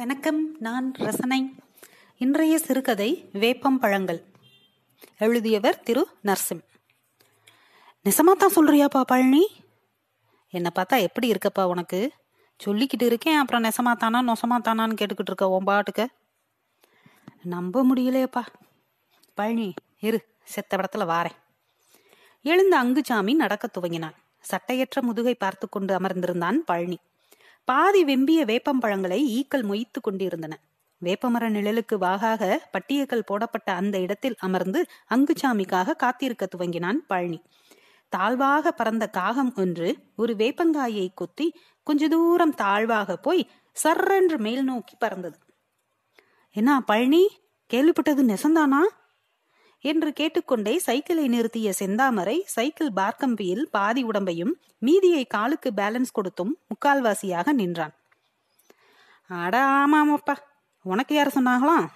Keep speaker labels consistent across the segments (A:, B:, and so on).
A: வணக்கம் நான் ரசனை. இன்றைய சிறுகதை வேப்பம் பழங்கள். எழுதியவர் திரு நர்சிம். நெசமாத்தான் சொல்றியாப்பா பழனி? என்னை பார்த்தா எப்படி இருக்கப்பா உனக்கு? சொல்லிக்கிட்டு இருக்கேன் அப்புறம் நெசமாத்தானா நொசமாத்தானான்னு கேட்டுக்கிட்டு இருக்க உன் பாட்டுக்கு. நம்ப முடியலையப்பா. பழனி இரு செத்த படத்துல வாரேன். எழுந்த அங்குச்சாமி நடக்க துவங்கினான். சட்டையற்ற முதுகை பார்த்து கொண்டு அமர்ந்திருந்தான் பழனி. பாதி வெம்பிய வேப்பம்பழங்களை ஈக்கள் மொய்த்து கொண்டிருந்தன. வேப்பமர நிழலுக்கு வாகாக பட்டியக்கள் போடப்பட்ட அந்த இடத்தில் அமர்ந்து அங்குச்சாமிக்காக காத்திருக்க துவங்கினான் பழனி. தாழ்வாக பறந்த காகம் ஒன்று ஒரு வேப்பங்காயை கொத்தி கொஞ்ச தூரம் தாழ்வாக போய் சர்ரென்று மேல் நோக்கி பறந்தது. என்ன பழனி கேள்விப்பட்டது நெசந்தானா? என்று கேட்டுக்கொண்டே சைக்கிளை நிறுத்திய செந்தாமரை சைக்கிள் பார்க்கம்பியில் பாதி உடம்பையும் மீதியை காலுக்கு பேலன்ஸ் கொடுத்தும் முக்கால்வாசியாக நின்றான். அட ஆமாமப்பா உனக்கு யார சொன்னாங்களாம்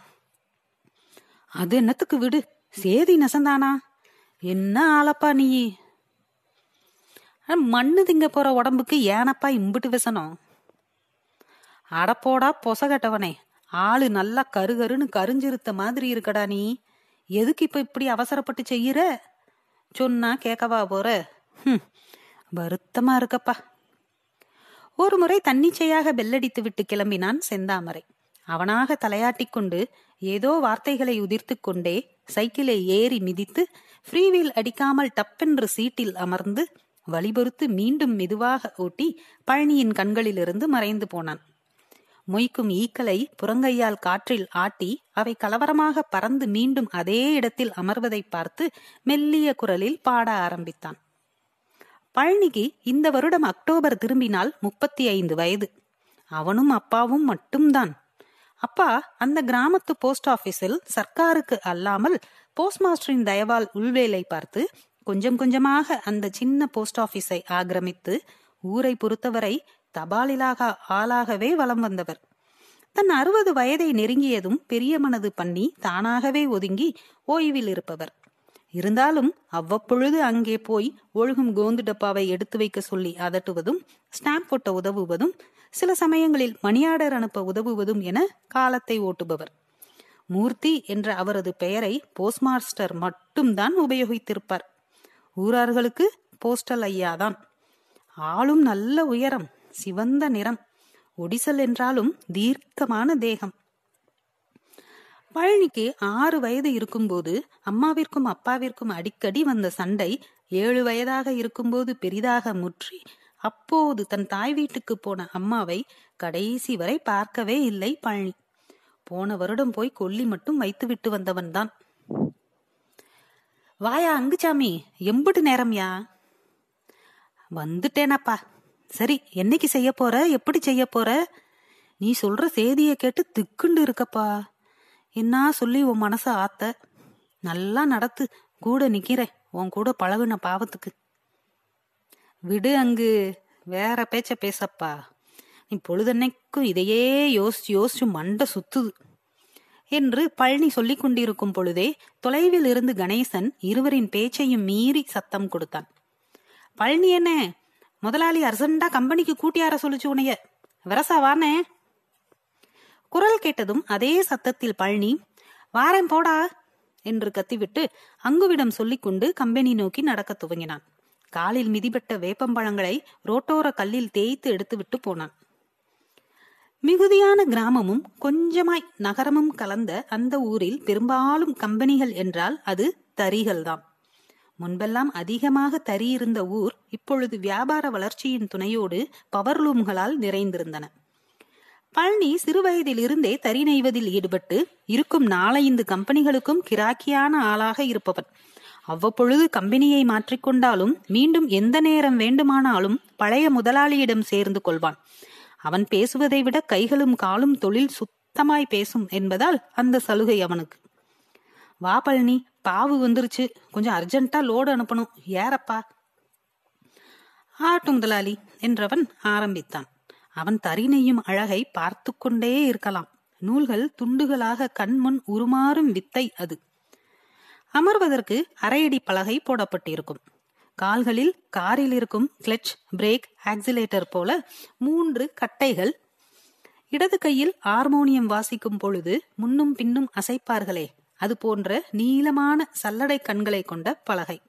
A: அது என்னத்துக்கு விடு சேதி நெசந்தானா? என்ன ஆளப்பா நீ? மண்ணு திங்க போற உடம்புக்கு ஏனப்பா இம்புட்டு விசனம்? அடப்போடா பொசகட்டவனே ஆளு நல்லா கருகருன்னு கருஞ்சிருத்த மாதிரி இருக்கடா நீ. எதுக்கு இப்ப இப்படி அவசரப்பட்டு செய்யற? சொன்னா கேட்கவா போற? வருத்தமா இருக்கப்பா. ஒரு முறை தன்னிச்சையாக பெல்லடித்து விட்டு கிளம்பினான் செந்தாமரை. அவனாக தலையாட்டிக் கொண்டு ஏதோ வார்த்தைகளை உதிர்த்து கொண்டே சைக்கிளை ஏறி மிதித்து ஃப்ரீவீல் அடிக்காமல் டப்பென்று சீட்டில் அமர்ந்து வழிபொறுத்து மீண்டும் மெதுவாக ஓட்டி பழனியின் கண்களிலிருந்து மறைந்து போனான். மொய்க்கும் ஈக்களை புறங்கையால் காற்றில் ஆட்டி அவை கலவரமாக பறந்து மீண்டும் அதே இடத்தில் அமர்வதை பார்த்து மெல்லிய குரலில் பாட ஆரம்பித்தான். பழனிக்கு இந்த வருடம் அக்டோபர் திரும்பினால் முப்பத்தி ஐந்து வயது. அவனும் அப்பாவும் மட்டும்தான். அப்பா அந்த கிராமத்து போஸ்ட் ஆபீஸில் சர்க்காருக்கு அல்லாமல் போஸ்ட் மாஸ்டரின் தயவால் உள்வேலை பார்த்து கொஞ்சம் கொஞ்சமாக அந்த சின்ன போஸ்ட் ஆபீஸை ஆக்கிரமித்து ஊரை பொறுத்தவரை தபாலிலாக ஆளாகவே வலம் வந்தவர். தன் அறுபது வயதை நெருங்கியதும் பெரிய மனது பண்ணி தானாகவே ஒதுங்கி ஓய்வில் இருப்பவர். இருந்தாலும் அவ்வப்பொழுது அங்கே போய் ஒழுகும் கோந்து டப்பாவை எடுத்து வைக்க சொல்லி அதட்டுவதும் ஸ்டாம்ப் ஒட்ட உதவுவதும் சில சமயங்களில் மணியாடர் அனுப்ப உதவுவதும் என காலத்தை ஓட்டுபவர். மூர்த்தி என்ற அவரது பெயரை போஸ்ட்மாஸ்டர் மட்டும்தான் உபயோகித்திருப்பார். ஊரார்களுக்கு போஸ்டல் ஐயாதான். ஆளும் நல்ல உயரம். சிவந்த நிறம். ஒடிசல் என்றாலும் தீர்க்கமான தேகம். பழனிக்கு ஆறு வயது இருக்கும்போது அம்மாவிற்கும் அப்பாவிற்கும் அடிக்கடி வந்த சண்டை ஏழு வயதாக இருக்கும்போது பெரிதாக முற்றி. அப்போது தன் தாய் வீட்டுக்கு போன அம்மாவை கடைசி வரை பார்க்கவே இல்லை பழனி. போன வருடம் போய் கொல்லி மட்டும் வைத்து விட்டு வந்தவன்தான் வாயா அங்குச்சாமி எம்புட்டு நேரம்யா? வந்துட்டேனப்பா. சரி என்னைக்கு செய்ய போற? எப்படி செய்ய போற? நீ சொல்ற செய்திய கேட்டு திக்குண்டு இருக்கப்பா. என்ன சொல்லி உன் மனச ஆத்த? நல்லா நடத்து. கூட நிக்கிறேன். உன் கூட பழகுன பாவத்துக்கு. விடு அங்கு. வேற பேச்ச பேசப்பா. நீ பொழுதன்னைக்கும் இதையே யோசிச்சு யோசிச்சு மண்டை சுத்துது. என்று பழனி சொல்லிக் கொண்டிருக்கும் பொழுதே தொலைவில் இருந்து கணேசன் இருவரின் பேச்சையும் மீறி சத்தம் கொடுத்தான். பழனி என்ன? முதலாளி அர்ஜென்டா கம்பெனிக்கு கூட்டியார சொல்லிச்சு உனைய வரசா வானே. குரல் கேட்டதும் அதே சத்தத்தில் பழனி வாரேன் போடா என்று கத்திவிட்டு அங்குவிடம் சொல்லிக்கொண்டு கம்பெனி நோக்கி நடக்கத் துவங்கினான். காலில் மிதிப்பட்ட வேப்பம்பழங்களை ரோட்டோர கல்லில் தேய்த்து எடுத்துவிட்டு போனான். மிகுதியான கிராமமும் கொஞ்சமாய் நகரமும் கலந்த அந்த ஊரில் பெரும்பாலும் கம்பெனிகள் என்றால் அது தறிகள்தான். முன்பெல்லாம் அதிகமாக தரியிருந்த ஊர் இப்பொழுது வியாபார வளர்ச்சியின் துணையோடு பவர்லூம்களால் நிறைந்திருந்தன. பழனி சிறுவயதிலிருந்தே தறி நெய்வதில் ஈடுபட்டு இருக்கும் நாலைந்து கம்பெனிகளுக்கும் கிராக்கியான ஆளாக இருப்பவன். அவ்வப்பொழுது கம்பெனியை மாற்றிக்கொண்டாலும் மீண்டும் எந்த நேரம் வேண்டுமானாலும் பழைய முதலாளியிடம் சேர்ந்து கொள்வான். அவன் பேசுவதை விட கைகளும் காலும் தொழில் சுத்தமாய் பேசும் என்பதால் அந்த சலுகை அவனுக்கு. வா பழனி பாவு வந்துருச்சு. கொஞ்சம் அர்ஜென்ட்டா லோடு அனுப்பணும். ஏறப்பா. ஆட்டும் முதலாளி என்றவன் ஆரம்பித்தான். அவன் தறி நெய்யும் அழகை பார்த்து கொண்டே இருக்கலாம். நூல்கள் துண்டுகளாக கண்முன் உருமாறும் வித்தை அது. அமர்வதற்கு அரையடி பலகை போடப்பட்டிருக்கும். கால்களில் காரில் இருக்கும் கிளட்ச் பிரேக் ஆக்சிலேட்டர் போல மூன்று கட்டைகள். இடது கையில் ஹார்மோனியம் வாசிக்கும் பொழுது முன்னும் பின்னும் அசைப்பார்களே. அது போன்ற நீளமான சல்லடை கண்களை கொண்ட பலகை.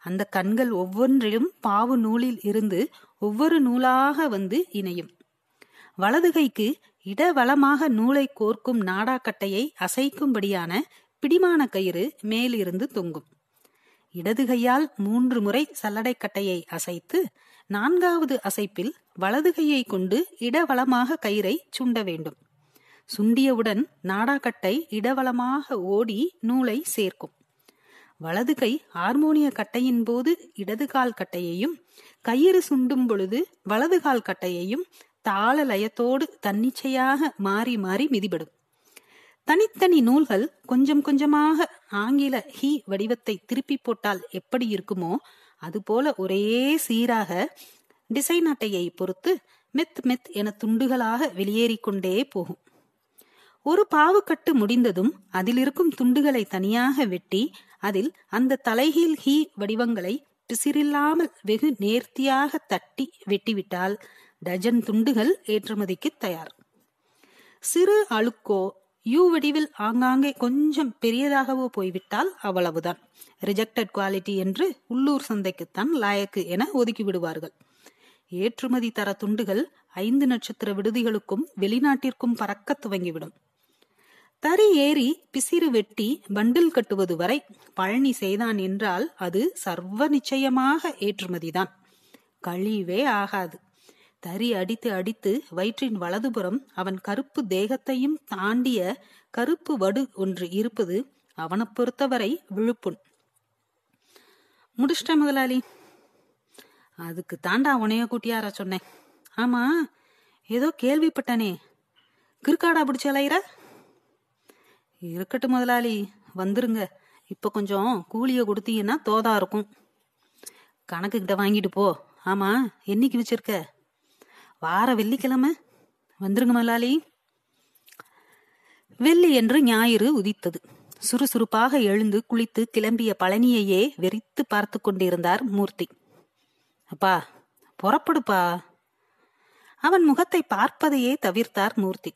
A: அந்த கண்கள் ஒவ்வொன்றிலும் பாவு நூலில் இருந்து ஒவ்வொரு நூலாக வந்து இணையும். வலதுகைக்கு இடவளமாக நூலை கோர்க்கும் நாடாக்கட்டையை அசைக்கும்படியான பிடிமான கயிறு மேலிருந்து தொங்கும். இடதுகையால் மூன்று முறை சல்லடைக்கட்டையை அசைத்து நான்காவது அசைப்பில் வலதுகையை கொண்டு இடவளமாக கயிறை சுண்ட வேண்டும். சுண்டியவுடன் நாடாக்கட்டை இடவளமாக ஓடி நூலை சேர்க்கும். வலது கை ஹார்மோனிய கட்டையின் போது இடது கால் கட்டையையும் கயிறு சுண்டும் பொழுது வலது கால் கட்டையையும் தாள லயத்தோடு தன்னிச்சையாக மாறி மாறி மிதிபடும். தனித்தனி நூல்கள் கொஞ்சம் கொஞ்சமாக ஆங்கில ஹி வடிவத்தை திருப்பி போட்டால் எப்படி இருக்குமோ அதுபோல ஒரே சீராக டிசைன் அட்டையை பொறுத்து மெத் மெத் என துண்டுகளாக வெளியேறிக்கொண்டே போகும். ஒரு பாவுக்கட்டு முடிந்ததும் அதில் இருக்கும் துண்டுகளை தனியாக வெட்டி அதில் அந்த தலைகீழ் ஹீ வடிவங்களை பிசிறில்லாமல் வெகு நேர்த்தியாக தட்டி வெட்டிவிட்டால் டஜன் துண்டுகள் ஏற்றுமதிக்கு தயார். சிறு அழுக்கோ யூ வடிவில் ஆங்காங்கே கொஞ்சம் பெரியதாகவோ போய்விட்டால் அவ்வளவுதான். ரிஜெக்டட் குவாலிட்டி என்று உள்ளூர் சந்தைக்குத்தான் லாயக்கு என ஒதுக்கி விடுவார்கள் ஏற்றுமதி தர துண்டுகள் ஐந்து நட்சத்திர விடுதிகளுக்கும் வெளிநாட்டிற்கும் பறக்க துவங்கிவிடும். தறி ஏறி பிசிறு வெட்டி பண்டில் கட்டுவது வரை பழனி செய்தான் என்றால் அது சர்வ நிச்சயமாக ஏற்றுமதிதான். கழிவே ஆகாது. தறி அடித்து அடித்து வயிற்றின் வலதுபுறம் அவன் கருப்பு தேகத்தையும் தாண்டிய கருப்பு வடு ஒன்று இருப்பது அவனை பொறுத்தவரை விழுப்புண். முடிச்சிட்ட முதலாளி. அதுக்கு தாண்டா உனைய கூட்டியாரா சொன்னேன். ஆமா ஏதோ கேள்விப்பட்டனே. கிறுக்காடா பிடிச்ச அலையிற இருக்கட்டும் முதலாளி வந்துருங்க. இப்ப கொஞ்சம் கூலிய கொடுத்தீங்கன்னா தோதா இருக்கும். கணக்கு கிட்ட வாங்கிட்டு போ. ஆமா என்னைக்கு வச்சிருக்க? வார வெள்ளிக்கிழமை? வந்துருங்க முதலாளி. வெள்ளி என்று ஞாயிறு உதித்தது. சுறுசுறுப்பாக எழுந்து குளித்து கிளம்பிய பழனியையே வெறித்து பார்த்து கொண்டிருந்தார் மூர்த்தி. அப்பா புறப்படுப்பா. அவன் முகத்தை பார்ப்பதையே தவிர்த்தார் மூர்த்தி.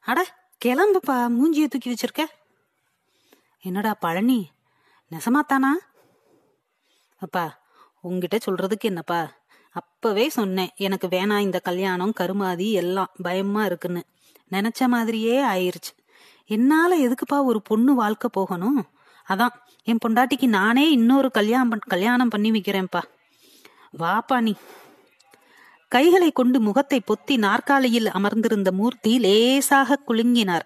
A: அட கிளம்புப்பா மூஞ்சியை தூக்கி வச்சிருக்க? என்னடா பழனி நெசமாத்தானா? அப்பா உங்ககிட்ட சொல்றதுக்கு என்னப்பா? அப்பவே சொன்னேன் எனக்கு வேணாம் இந்த கல்யாணம் கருமாதி எல்லாம் பயமா இருக்குன்னு. நினைச்ச மாதிரியே ஆயிருச்சு. என்னால எதுக்குப்பா ஒரு பொண்ணு வாழ்க்கை போகணும்? அதான் என் பொண்டாட்டிக்கு நானே இன்னொரு கல்யாணம் கல்யாணம் பண்ணி வைக்கிறேன்ப்பா. வாப்பா நீ. கைகளை கொண்டு முகத்தை பொத்தி நாற்காலியில் அமர்ந்திருந்த மூர்த்தி லேசாக குலுங்கினார்.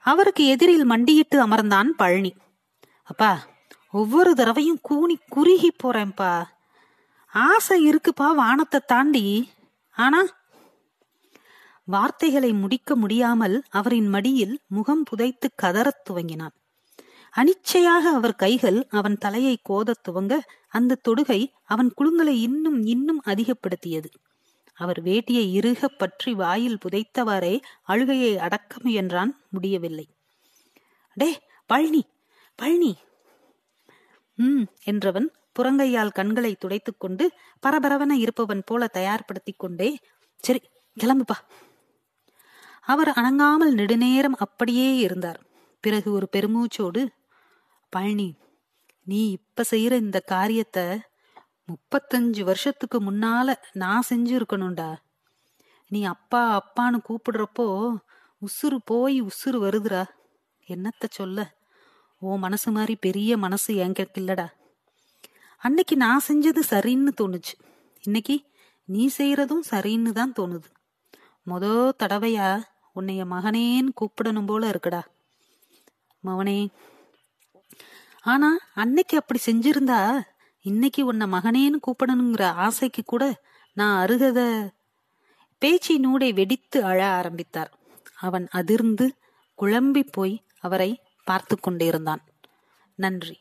A: அவருக்கு எதிரில் மண்டியிட்டு அமர்ந்தான் பழனி. அப்பா ஒவ்வொரு தடவையும் கூனி குறுகி போறேன்ப்பா. ஆசை இருக்குப்பா வானத்தை தாண்டி. ஆனா? வார்த்தைகளை முடிக்க முடியாமல் அவரின் மடியில் முகம் புதைத்து கதறத் துவங்கினான். அனிச்சையாக அவர் கைகள் அவன் தலையை கோதத் துவங்க அந்த தொடுகை அவன் குழுங்களை இன்னும் இன்னும் அதிகப்படுத்தியது. அவர் வேட்டியை இறுக பற்றி வாயில் புதைத்தவாறே அழுகையை அடக்க முயன்றான் முடியவில்லை. டே பழனி பழனி. ம் என்றவன் புறங்கையால் கண்களை துடைத்துக் கொண்டு பரபரவென இருப்பவன் போல தயார்படுத்திக் கொண்டே சரி கிளம்புப்பா. அவர் அணங்காமல் நெடுநேரம் அப்படியே இருந்தார். பிறகு ஒரு பெருமூச்சோடு பழனி நீ இப்ப செய்யற இந்த காரியத்தை முப்பத்தஞ்சு வருஷத்துக்கு முன்னால நான் செஞ்சிருக்கணும்டா. நீ அப்பா அப்பான்னு கூப்பிடுறப்போ உசுறு போய் உசுறு வருதுடா. என்னத்த சொல்ல? ஓ மனசு மாதிரி பெரிய மனசு என்கிட்ட இல்லடா. அன்னைக்கு நான் செஞ்சது சரின்னு தோணுச்சு. இன்னைக்கு நீ செய்யறதும் சரின்னு தான் தோணுது. மொத தடவையா உன்னைய மகனேன்னு கூப்பிடணும் போல இருக்குடா. மவனே. ஆனா அன்னைக்கு அப்படி செஞ்சிருந்தா இன்னைக்கு உன்னை மகனேன்னு கூப்பிடணுங்கிற ஆசைக்கு கூட நான் அருகத. பேச்சினூடை வெடித்து அழ ஆரம்பித்தார். அவன் அதிர்ந்து குழம்பி போய் அவரை பார்த்து கொண்டிருந்தான் நன்றி.